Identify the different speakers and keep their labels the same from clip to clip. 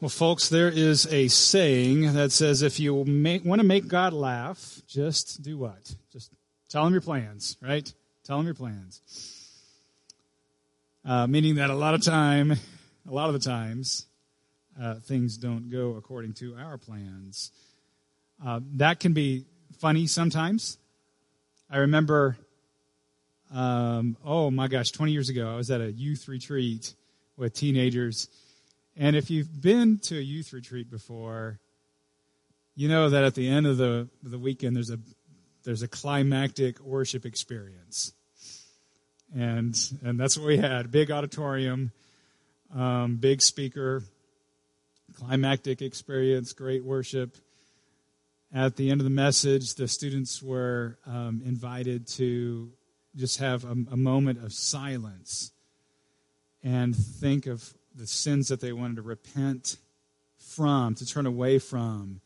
Speaker 1: Well, folks, there is a saying that says if you want to make God laugh, just do what? Just tell him your plans, right? Tell him your plans. Uh, meaning that a lot of time, a lot of the times, uh, things don't go according to our plans. Uh, that can be funny sometimes. I remember, um, oh my gosh, 20 years ago, I was at a youth retreat with teenagers and if you've been to a youth retreat before, you know that at the end of the, the weekend there's a there's a climactic worship experience. And and that's what we had. Big auditorium, um, big speaker, climactic experience, great worship. At the end of the message, the students were um, invited to just have a, a moment of silence and think of the sins that they wanted to repent from, to turn away from,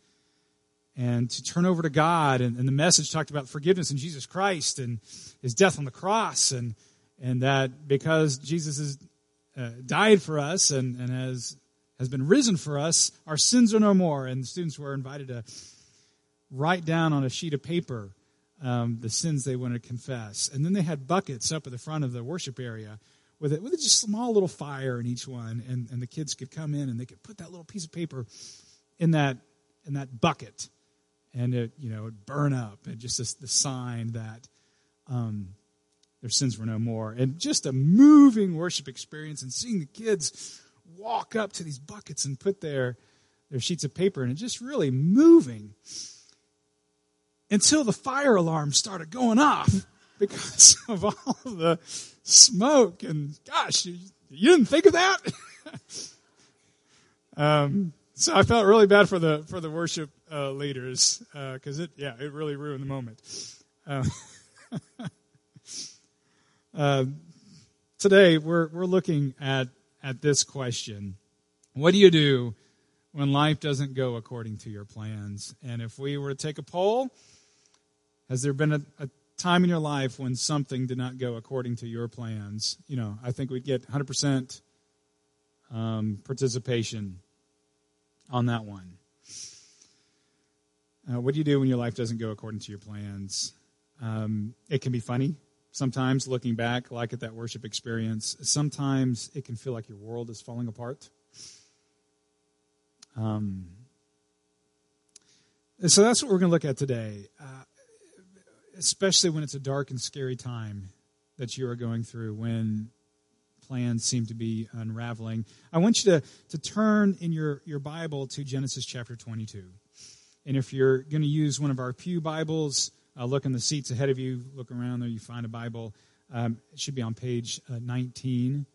Speaker 1: and to turn over to God. And, and, the message talked about forgiveness in Jesus Christ and his death on the cross, and, and that because Jesus has uh, died for us and, and has, has been risen for us, our sins are no more. And the students were invited to write down on a sheet of paper um, the sins they wanted to confess. And then they had buckets up at the front of the worship area with it with just a small little fire in each one, and, and the kids could come in and they could put that little piece of paper in that in that bucket, and it you know would burn up, and just this, the sign that um, their sins were no more, and just a moving worship experience, and seeing the kids walk up to these buckets and put their their sheets of paper, and it just really moving until the fire alarm started going off because of all the smoke and gosh, you, you didn't think of that? um, so I felt really bad for the for the worship uh, leaders because uh, it yeah it really ruined the moment. Uh, uh, today we're we're looking at at this question: What do you do when life doesn't go according to your plans? And if we were to take a poll, has there been a, a time in your life when something did not go according to your plans, you know, I think we'd get 100% um, participation on that one. Uh, what do you do when your life doesn't go according to your plans? Um, it can be funny sometimes looking back, like at that worship experience. Sometimes it can feel like your world is falling apart. Um, so that's what we're going to look at today. Uh, especially when it's a dark and scary time that you are going through, when plans seem to be unraveling. I want you to, to turn in your, your Bible to Genesis chapter 22. And if you're going to use one of our Pew Bibles, uh, look in the seats ahead of you, look around there, you find a Bible. Um, it should be on page uh, 19.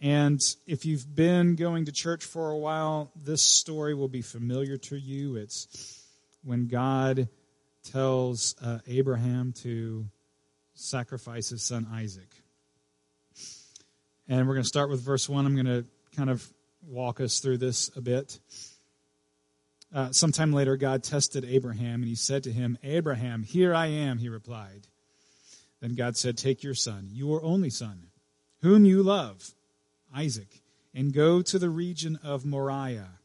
Speaker 1: And if you've been going to church for a while, this story will be familiar to you. It's when God tells uh, Abraham to sacrifice his son Isaac. And we're going to start with verse 1. I'm going to kind of walk us through this a bit. Uh, sometime later, God tested Abraham, and he said to him, Abraham, here I am, he replied. Then God said, Take your son, your only son, whom you love, Isaac, and go to the region of Moriah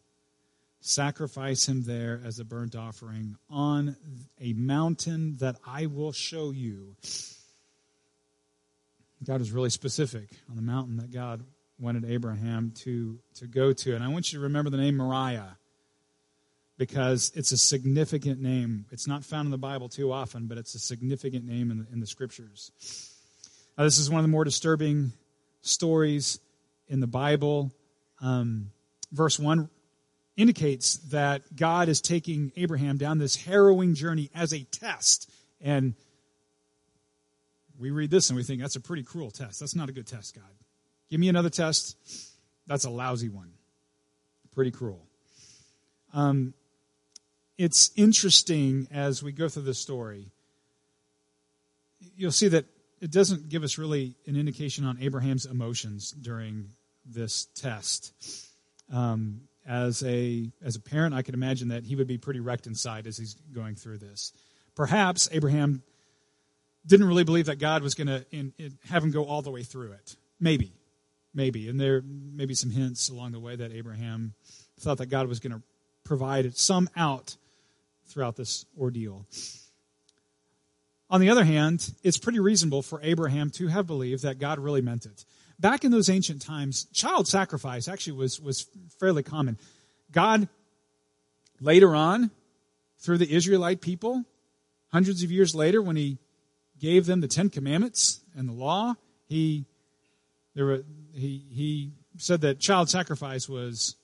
Speaker 1: sacrifice him there as a burnt offering on a mountain that I will show you. God is really specific on the mountain that God wanted Abraham to, to go to. And I want you to remember the name Moriah because it's a significant name. It's not found in the Bible too often, but it's a significant name in the, in the scriptures. Now, this is one of the more disturbing stories in the Bible. Um, verse 1 indicates that God is taking Abraham down this harrowing journey as a test. And we read this and we think, that's a pretty cruel test. That's not a good test, God. Give me another test. That's a lousy one. Pretty cruel. Um, it's interesting as we go through this story. You'll see that it doesn't give us really an indication on Abraham's emotions during this test. Um, as a as a parent, I can imagine that he would be pretty wrecked inside as he's going through this. Perhaps Abraham didn't really believe that God was going to have him go all the way through it. Maybe, maybe. And there may be some hints along the way that Abraham thought that God was going to provide some out throughout this ordeal. On the other hand, it's pretty reasonable for Abraham to have believed that God really meant it. Back in those ancient times, child sacrifice actually was, was fairly common. God, later on, through the Israelite people, hundreds of years later, when he gave them the Ten Commandments and the law, he, there were, he, he said that child sacrifice was,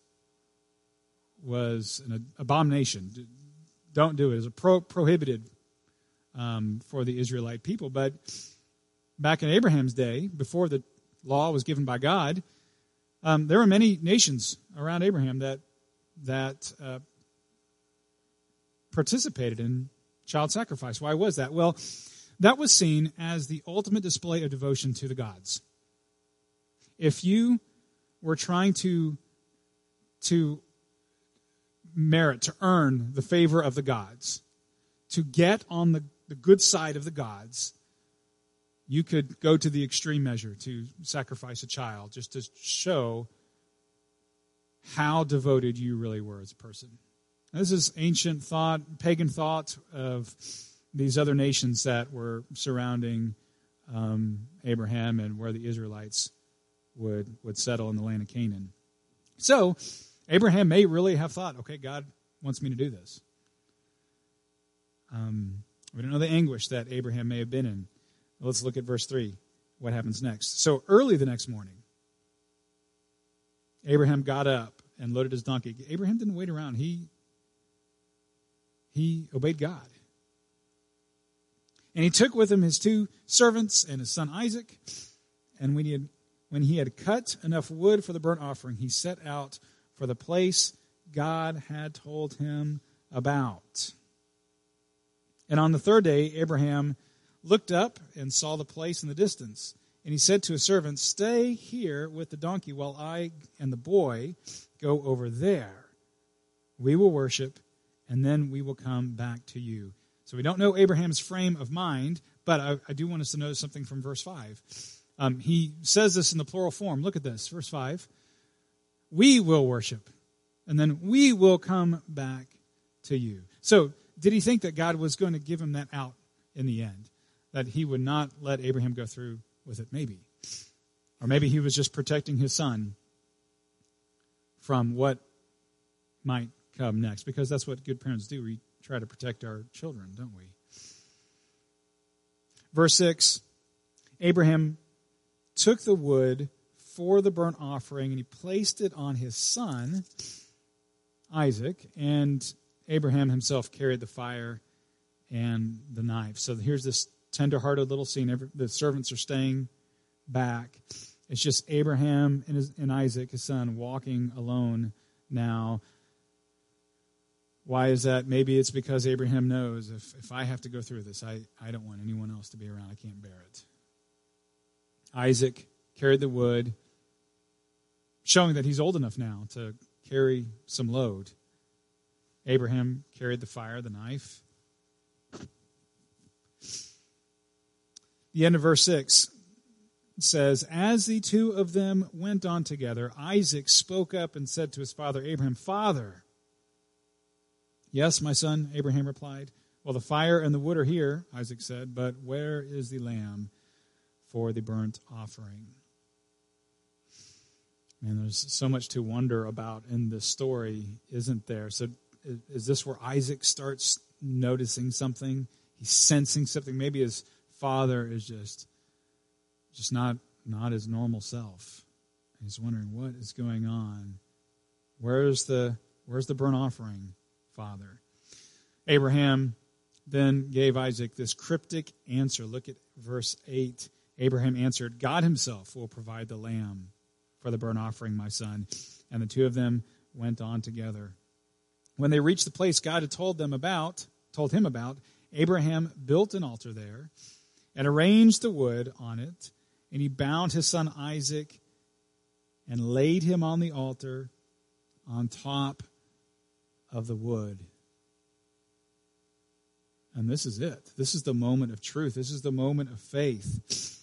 Speaker 1: was an abomination. Don't do it. It was pro, prohibited um, for the Israelite people. But back in Abraham's day, before the law was given by God, um, there were many nations around Abraham that that uh, participated in child sacrifice. Why was that? Well, that was seen as the ultimate display of devotion to the gods. If you were trying to to merit to earn the favor of the gods, to get on the the good side of the gods, you could go to the extreme measure to sacrifice a child just to show how devoted you really were as a person. This is ancient thought, pagan thought of these other nations that were surrounding um, Abraham and where the Israelites would, would settle in the land of Canaan. So, Abraham may really have thought, okay, God wants me to do this. Um, we don't know the anguish that Abraham may have been in. Let's look at verse 3. What happens next? So early the next morning, Abraham got up and loaded his donkey. Abraham didn't wait around. He he obeyed God. And he took with him his two servants and his son Isaac. And when he had, when he had cut enough wood for the burnt offering, he set out for the place God had told him about. And on the third day, Abraham looked up and saw the place in the distance. And he said to his servant, Stay here with the donkey while I and the boy go over there. We will worship, and then we will come back to you. So we don't know Abraham's frame of mind, but I, I do want us to notice something from verse 5. Um, he says this in the plural form. Look at this, verse 5. We will worship, and then we will come back to you. So did he think that God was going to give him that out in the end? That he would not let Abraham go through with it? Maybe. Or maybe he was just protecting his son from what might come next, because that's what good parents do. We try to protect our children, don't we? Verse 6 Abraham took the wood for the burnt offering and he placed it on his son, Isaac, and Abraham himself carried the fire and the knife. So here's this tender-hearted little scene. Every, the servants are staying back. It's just Abraham and, his, and Isaac, his son, walking alone now. Why is that? Maybe it's because Abraham knows if, if I have to go through this, I, I don't want anyone else to be around. I can't bear it. Isaac carried the wood, showing that he's old enough now to carry some load. Abraham carried the fire, the knife. The end of verse 6 says, As the two of them went on together, Isaac spoke up and said to his father Abraham, Father. Yes, my son, Abraham replied. Well, the fire and the wood are here, Isaac said, but where is the lamb for the burnt offering? And there's so much to wonder about in this story, isn't there? So is this where Isaac starts noticing something? He's sensing something. Maybe his father is just just not not his normal self. He's wondering what is going on. Where's the where's the burnt offering, Father? Abraham then gave Isaac this cryptic answer. Look at verse 8. Abraham answered, God himself will provide the lamb for the burnt offering, my son. And the two of them went on together. When they reached the place God had told them about, told him about, Abraham built an altar there and arranged the wood on it, and he bound his son Isaac and laid him on the altar on top of the wood. And this is it. This is the moment of truth. This is the moment of faith.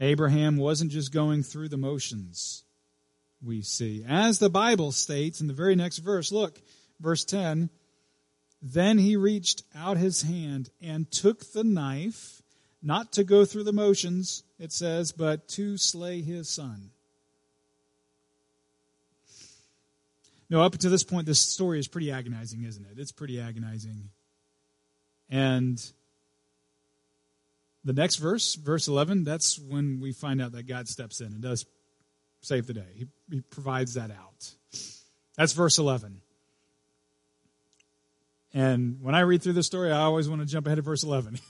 Speaker 1: Abraham wasn't just going through the motions, we see. As the Bible states in the very next verse, look, verse 10 Then he reached out his hand and took the knife, not to go through the motions, it says, but to slay his son. No, up to this point, this story is pretty agonizing, isn't it? It's pretty agonizing. And the next verse, verse 11, that's when we find out that God steps in and does save the day. He, he provides that out. That's verse 11. And when I read through the story, I always want to jump ahead of verse 11.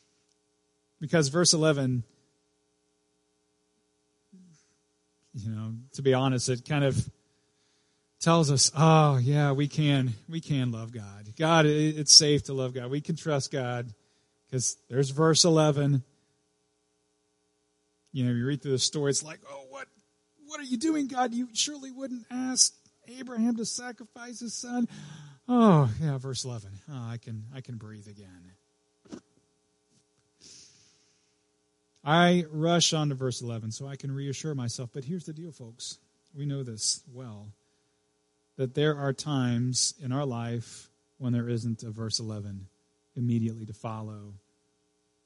Speaker 1: because verse 11, you know, to be honest, it kind of tells us, oh, yeah, we can, we can love God. God, it's safe to love God. We can trust God because there's verse 11. You know, you read through the story, it's like, oh, what, what are you doing, God? You surely wouldn't ask Abraham to sacrifice his son. Oh, yeah, verse 11. Oh, I can, I can breathe again. I rush on to verse 11 so I can reassure myself. But here's the deal, folks. We know this well that there are times in our life when there isn't a verse 11 immediately to follow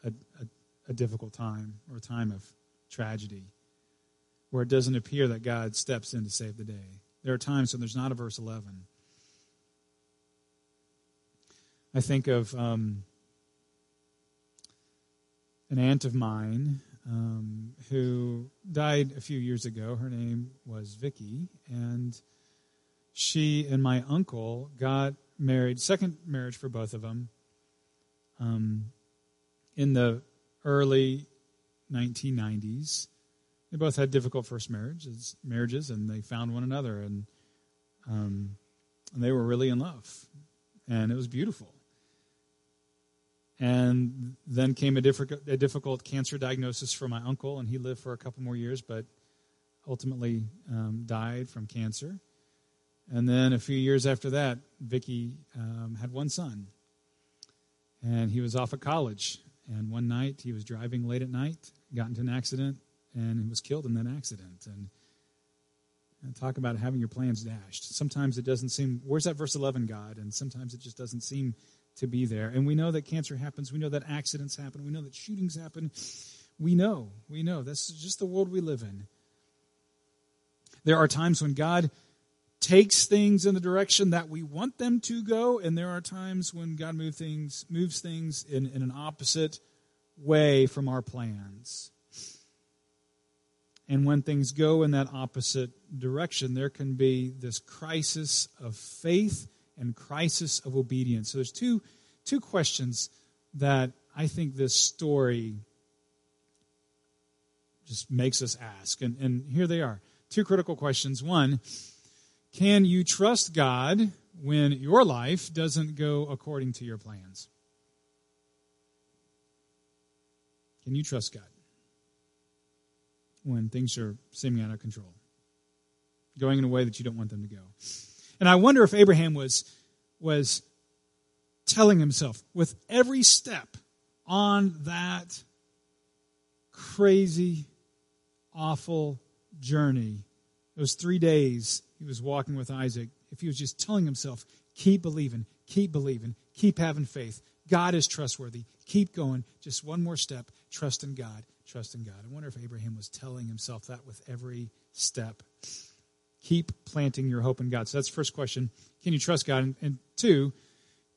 Speaker 1: a, a, a difficult time or a time of tragedy where it doesn't appear that God steps in to save the day. There are times when there's not a verse 11. I think of um, an aunt of mine um, who died a few years ago. Her name was Vicky, and she and my uncle got married, second marriage for both of them, um, in the early 1990s. They both had difficult first marriages, marriages, and they found one another, and um, and they were really in love, and it was beautiful. And then came a difficult, a difficult cancer diagnosis for my uncle, and he lived for a couple more years, but ultimately um, died from cancer. And then a few years after that, Vicky um, had one son, and he was off at college. And one night he was driving late at night, got into an accident, and he was killed in that accident. And, and talk about having your plans dashed. Sometimes it doesn't seem, where's that verse 11, God? And sometimes it just doesn't seem to be there. And we know that cancer happens. We know that accidents happen. We know that shootings happen. We know. We know. That's just the world we live in. There are times when God takes things in the direction that we want them to go, and there are times when God move things, moves things in, in an opposite way from our plans. And when things go in that opposite direction, there can be this crisis of faith and crisis of obedience. So there's two, two questions that I think this story just makes us ask. And, and here they are. Two critical questions. One, can you trust God when your life doesn't go according to your plans? Can you trust God when things are seeming out of control? Going in a way that you don't want them to go. And I wonder if Abraham was, was telling himself with every step on that crazy, awful journey, those three days he was walking with Isaac, if he was just telling himself, keep believing, keep believing, keep having faith, God is trustworthy, keep going, just one more step, trust in God, trust in God. I wonder if Abraham was telling himself that with every step. Keep planting your hope in God. So that's the first question. Can you trust God? And, and two,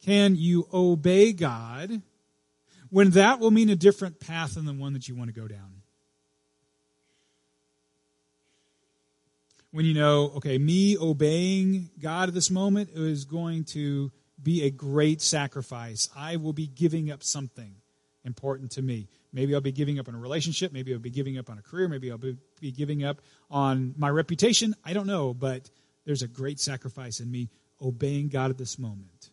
Speaker 1: can you obey God when that will mean a different path than the one that you want to go down? when you know, okay, me obeying God at this moment is going to be a great sacrifice. I will be giving up something important to me. Maybe I'll be giving up on a relationship. Maybe I'll be giving up on a career. Maybe I'll be giving up on my reputation. I don't know, but there's a great sacrifice in me obeying God at this moment.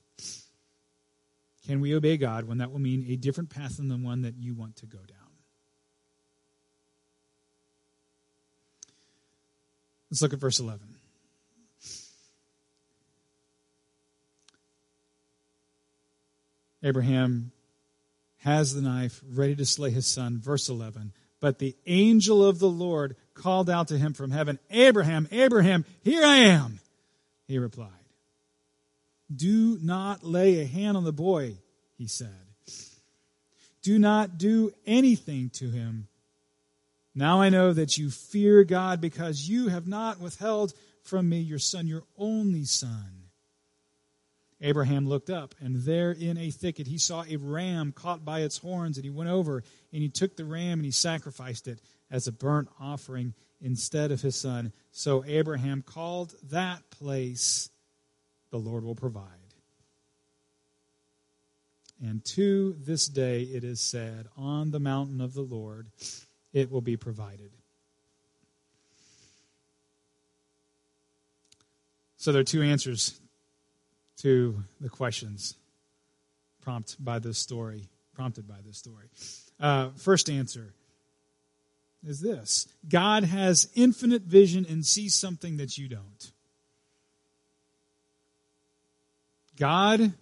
Speaker 1: Can we obey God when that will mean a different path than the one that you want to go down? Let's look at verse 11. Abraham has the knife ready to slay his son. Verse 11. But the angel of the Lord called out to him from heaven, Abraham, Abraham, here I am. He replied, Do not lay a hand on the boy, he said. Do not do anything to him. Now I know that you fear God because you have not withheld from me your son, your only son. Abraham looked up, and there in a thicket he saw a ram caught by its horns, and he went over and he took the ram and he sacrificed it as a burnt offering instead of his son. So Abraham called that place, The Lord will provide. And to this day it is said, On the mountain of the Lord it will be provided. So there are two answers to the questions prompted by this story. Prompted by this story. Uh, first answer is this: God has infinite vision and sees something that you don't. God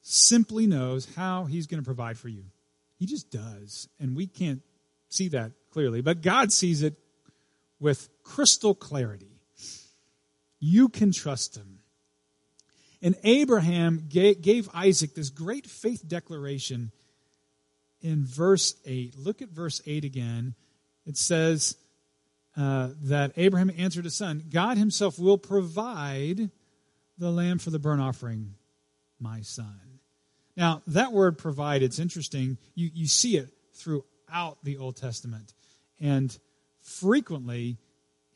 Speaker 1: simply knows how He's going to provide for you. He just does, and we can't see that clearly, but God sees it with crystal clarity. You can trust Him. And Abraham gave Isaac this great faith declaration in verse 8. Look at verse 8 again. It says uh, that Abraham answered his son, God himself will provide the lamb for the burnt offering, my son. Now, that word provide, it's interesting. You, you see it throughout the Old Testament. And frequently,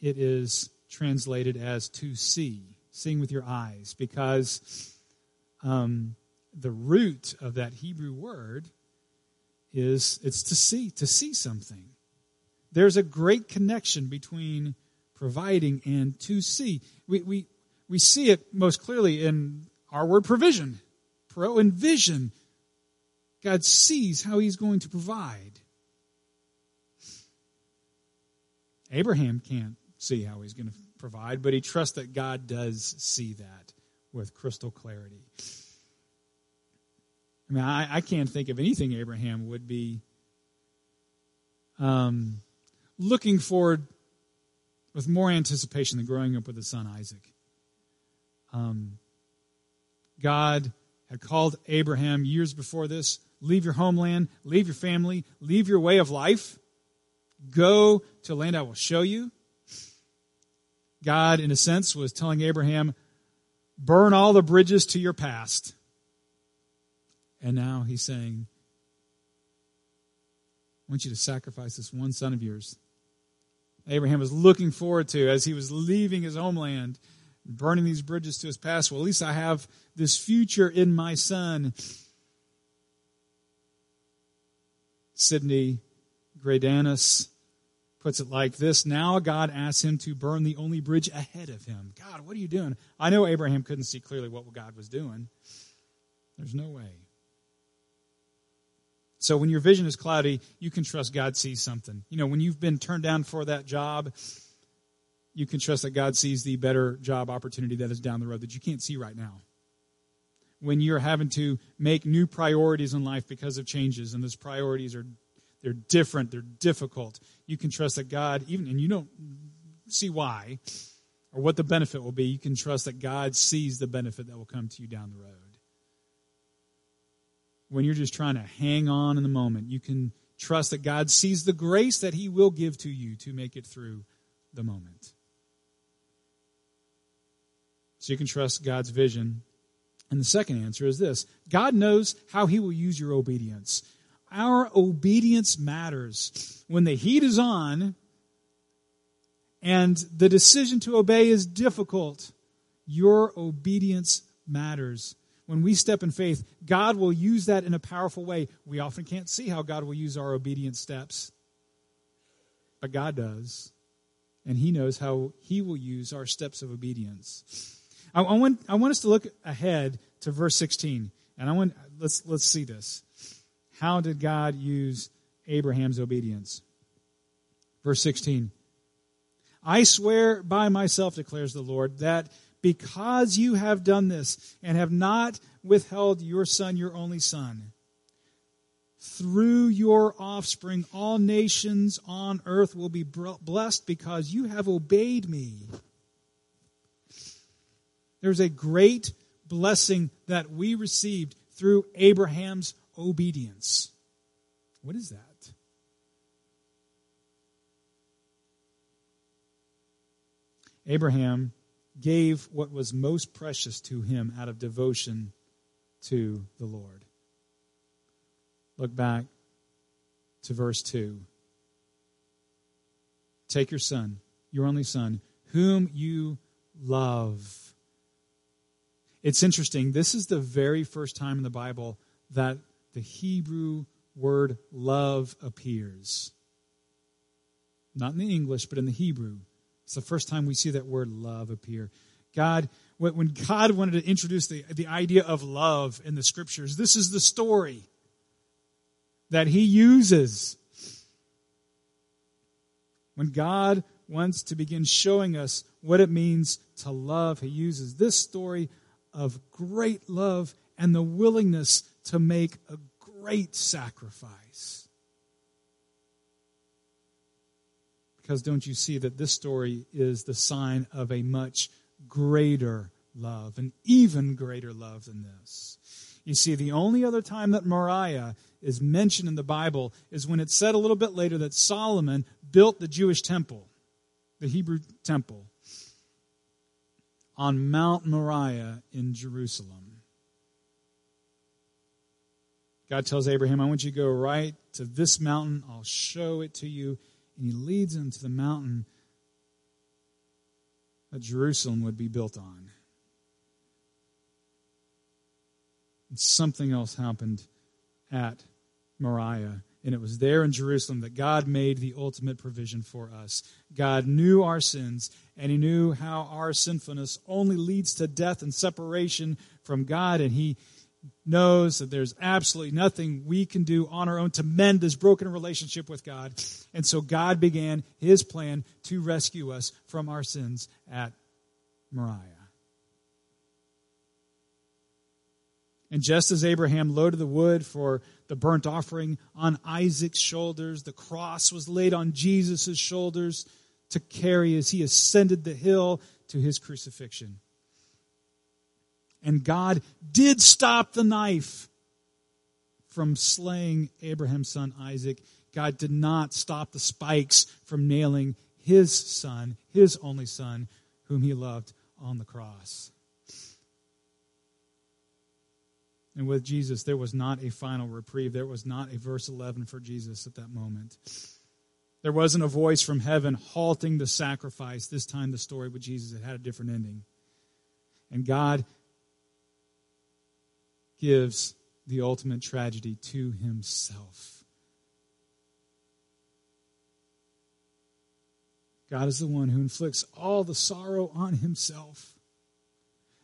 Speaker 1: it is translated as to see seeing with your eyes, because um, the root of that Hebrew word is it's to see, to see something. There's a great connection between providing and to see. We, we, we see it most clearly in our word provision. Pro and vision. God sees how he's going to provide. Abraham can't see how he's going to provide, but he trusts that God does see that with crystal clarity. I mean, I, I can't think of anything Abraham would be um, looking forward with more anticipation than growing up with his son Isaac. Um, God had called Abraham years before this leave your homeland, leave your family, leave your way of life, go to a land I will show you. God, in a sense, was telling Abraham, burn all the bridges to your past. And now he's saying, I want you to sacrifice this one son of yours. Abraham was looking forward to as he was leaving his homeland, burning these bridges to his past. Well, at least I have this future in my son. Sidney Greidanus puts it like this Now God asks him to burn the only bridge ahead of him. God, what are you doing? I know Abraham couldn't see clearly what God was doing. There's no way. So when your vision is cloudy, you can trust God sees something. You know, when you've been turned down for that job, you can trust that God sees the better job opportunity that is down the road that you can't see right now. When you're having to make new priorities in life because of changes, and those priorities are they're different, they're difficult. You can trust that God, even, and you don't see why or what the benefit will be, you can trust that God sees the benefit that will come to you down the road. When you're just trying to hang on in the moment, you can trust that God sees the grace that He will give to you to make it through the moment. So you can trust God's vision. And the second answer is this God knows how He will use your obedience our obedience matters. When the heat is on and the decision to obey is difficult, your obedience matters. When we step in faith, God will use that in a powerful way. We often can't see how God will use our obedient steps, but God does. And He knows how He will use our steps of obedience. I, want, I want us to look ahead to verse 16. And I want let's let's see this. How did God use Abraham's obedience? Verse 16 I swear by myself, declares the Lord, that because you have done this and have not withheld your son, your only son, through your offspring, all nations on earth will be blessed because you have obeyed me. There's a great blessing that we received through Abraham's obedience. What is that? Abraham gave what was most precious to him out of devotion to the Lord. Look back to verse 2. Take your son, your only son, whom you love. It's interesting. This is the very first time in the Bible that the Hebrew word love appears. Not in the English, but in the Hebrew. It's the first time we see that word love appear. God, when God wanted to introduce the, the idea of love in the scriptures, this is the story that he uses. When God wants to begin showing us what it means to love, he uses this story of great love and the willingness to make a great sacrifice. Because don't you see that this story is the sign of a much greater love, an even greater love than this? You see, the only other time that Moriah is mentioned in the Bible is when it's said a little bit later that Solomon built the Jewish temple, the Hebrew temple, on Mount Moriah in Jerusalem. God tells Abraham, I want you to go right to this mountain. I'll show it to you. And he leads him to the mountain that Jerusalem would be built on. And something else happened at Moriah. And it was there in Jerusalem that God made the ultimate provision for us. God knew our sins, and He knew how our sinfulness only leads to death and separation from God. And He knows that there's absolutely nothing we can do on our own to mend this broken relationship with God. And so God began His plan to rescue us from our sins at Moriah. And just as Abraham loaded the wood for the burnt offering on Isaac's shoulders, the cross was laid on Jesus' shoulders to carry as he ascended the hill to his crucifixion. And God did stop the knife from slaying Abraham's son Isaac. God did not stop the spikes from nailing his son, his only son, whom he loved, on the cross. And with Jesus, there was not a final reprieve. There was not a verse 11 for Jesus at that moment. There wasn't a voice from heaven halting the sacrifice. This time, the story with Jesus had had a different ending. And God gives the ultimate tragedy to himself. God is the one who inflicts all the sorrow on himself.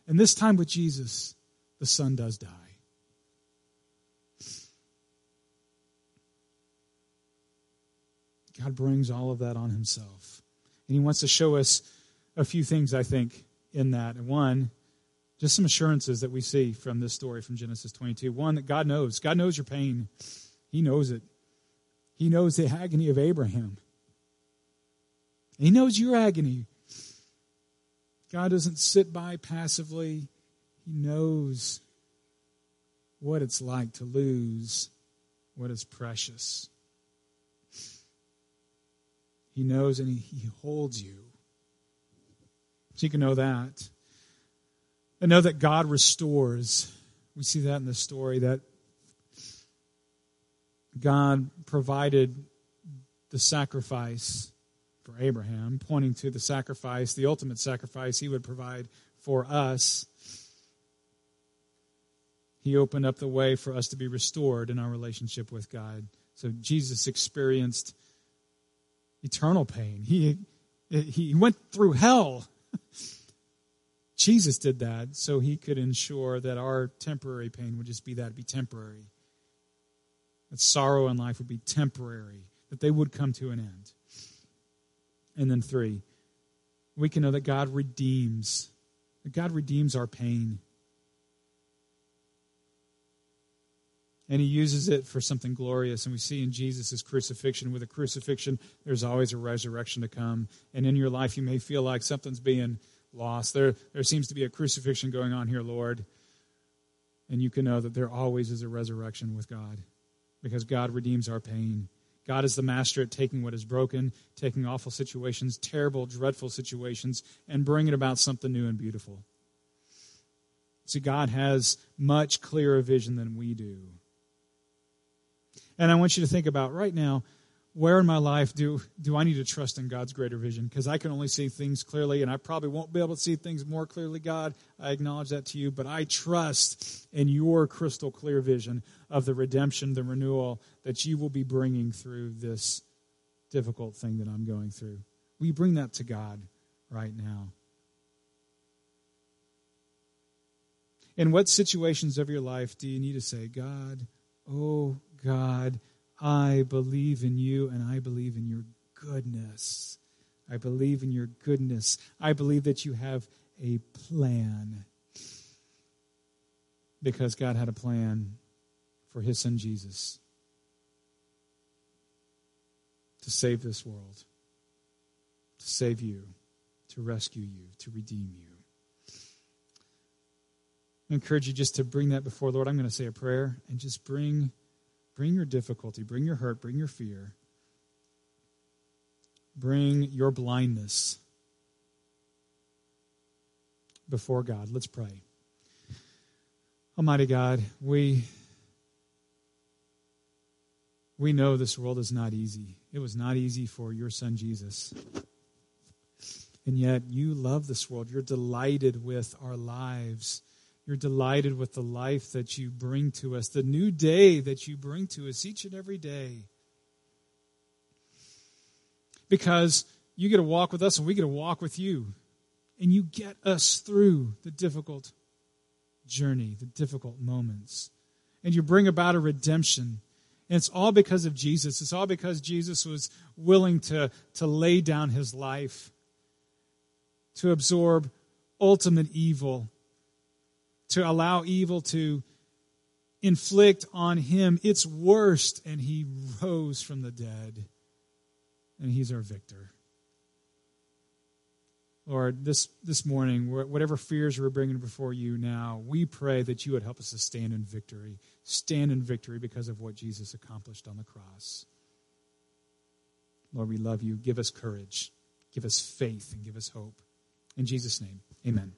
Speaker 1: And this time with Jesus, the Son does die. God brings all of that on himself. And he wants to show us a few things, I think, in that. And one, just some assurances that we see from this story from Genesis 22. One, that God knows. God knows your pain, He knows it. He knows the agony of Abraham, He knows your agony. God doesn't sit by passively, He knows what it's like to lose what is precious. He knows and he, holds you. So you can know that. And know that God restores. We see that in the story that God provided the sacrifice for Abraham, pointing to the sacrifice, the ultimate sacrifice he would provide for us. He opened up the way for us to be restored in our relationship with God. So Jesus experienced eternal pain. He, he went through hell. Jesus did that so he could ensure that our temporary pain would just be that, be temporary. That sorrow in life would be temporary, that they would come to an end. And then three, we can know that God redeems, that God redeems our pain. And he uses it for something glorious. And we see in Jesus' crucifixion, with a crucifixion, there's always a resurrection to come. And in your life, you may feel like something's being lost. There, there seems to be a crucifixion going on here, Lord. And you can know that there always is a resurrection with God because God redeems our pain. God is the master at taking what is broken, taking awful situations, terrible, dreadful situations, and bringing about something new and beautiful. See, God has much clearer vision than we do. And I want you to think about right now where in my life do, do I need to trust in God's greater vision? Because I can only see things clearly, and I probably won't be able to see things more clearly, God. I acknowledge that to you, but I trust in your crystal clear vision of the redemption, the renewal that you will be bringing through this difficult thing that I'm going through. We bring that to God right now? In what situations of your life do you need to say, God, oh God, I believe in you and I believe in your goodness. I believe in your goodness. I believe that you have a plan. Because God had a plan for his son Jesus to save this world, to save you, to rescue you, to redeem you. I encourage you just to bring that before Lord. I'm going to say a prayer and just bring bring your difficulty, bring your hurt, bring your fear. Bring your blindness before God. Let's pray. Almighty God, we we know this world is not easy. It was not easy for your son Jesus. And yet you love this world. You're delighted with our lives. You're delighted with the life that you bring to us, the new day that you bring to us each and every day. Because you get to walk with us and we get to walk with you. And you get us through the difficult journey, the difficult moments. And you bring about a redemption. And it's all because of Jesus. It's all because Jesus was willing to, to lay down his life to absorb ultimate evil to allow evil to inflict on him its worst, and he rose from the dead, and he's our victor. Lord, this, this morning, whatever fears we're bringing before you now, we pray that you would help us to stand in victory. Stand in victory because of what Jesus accomplished on the cross. Lord, we love you. Give us courage, give us faith, and give us hope. In Jesus' name, amen.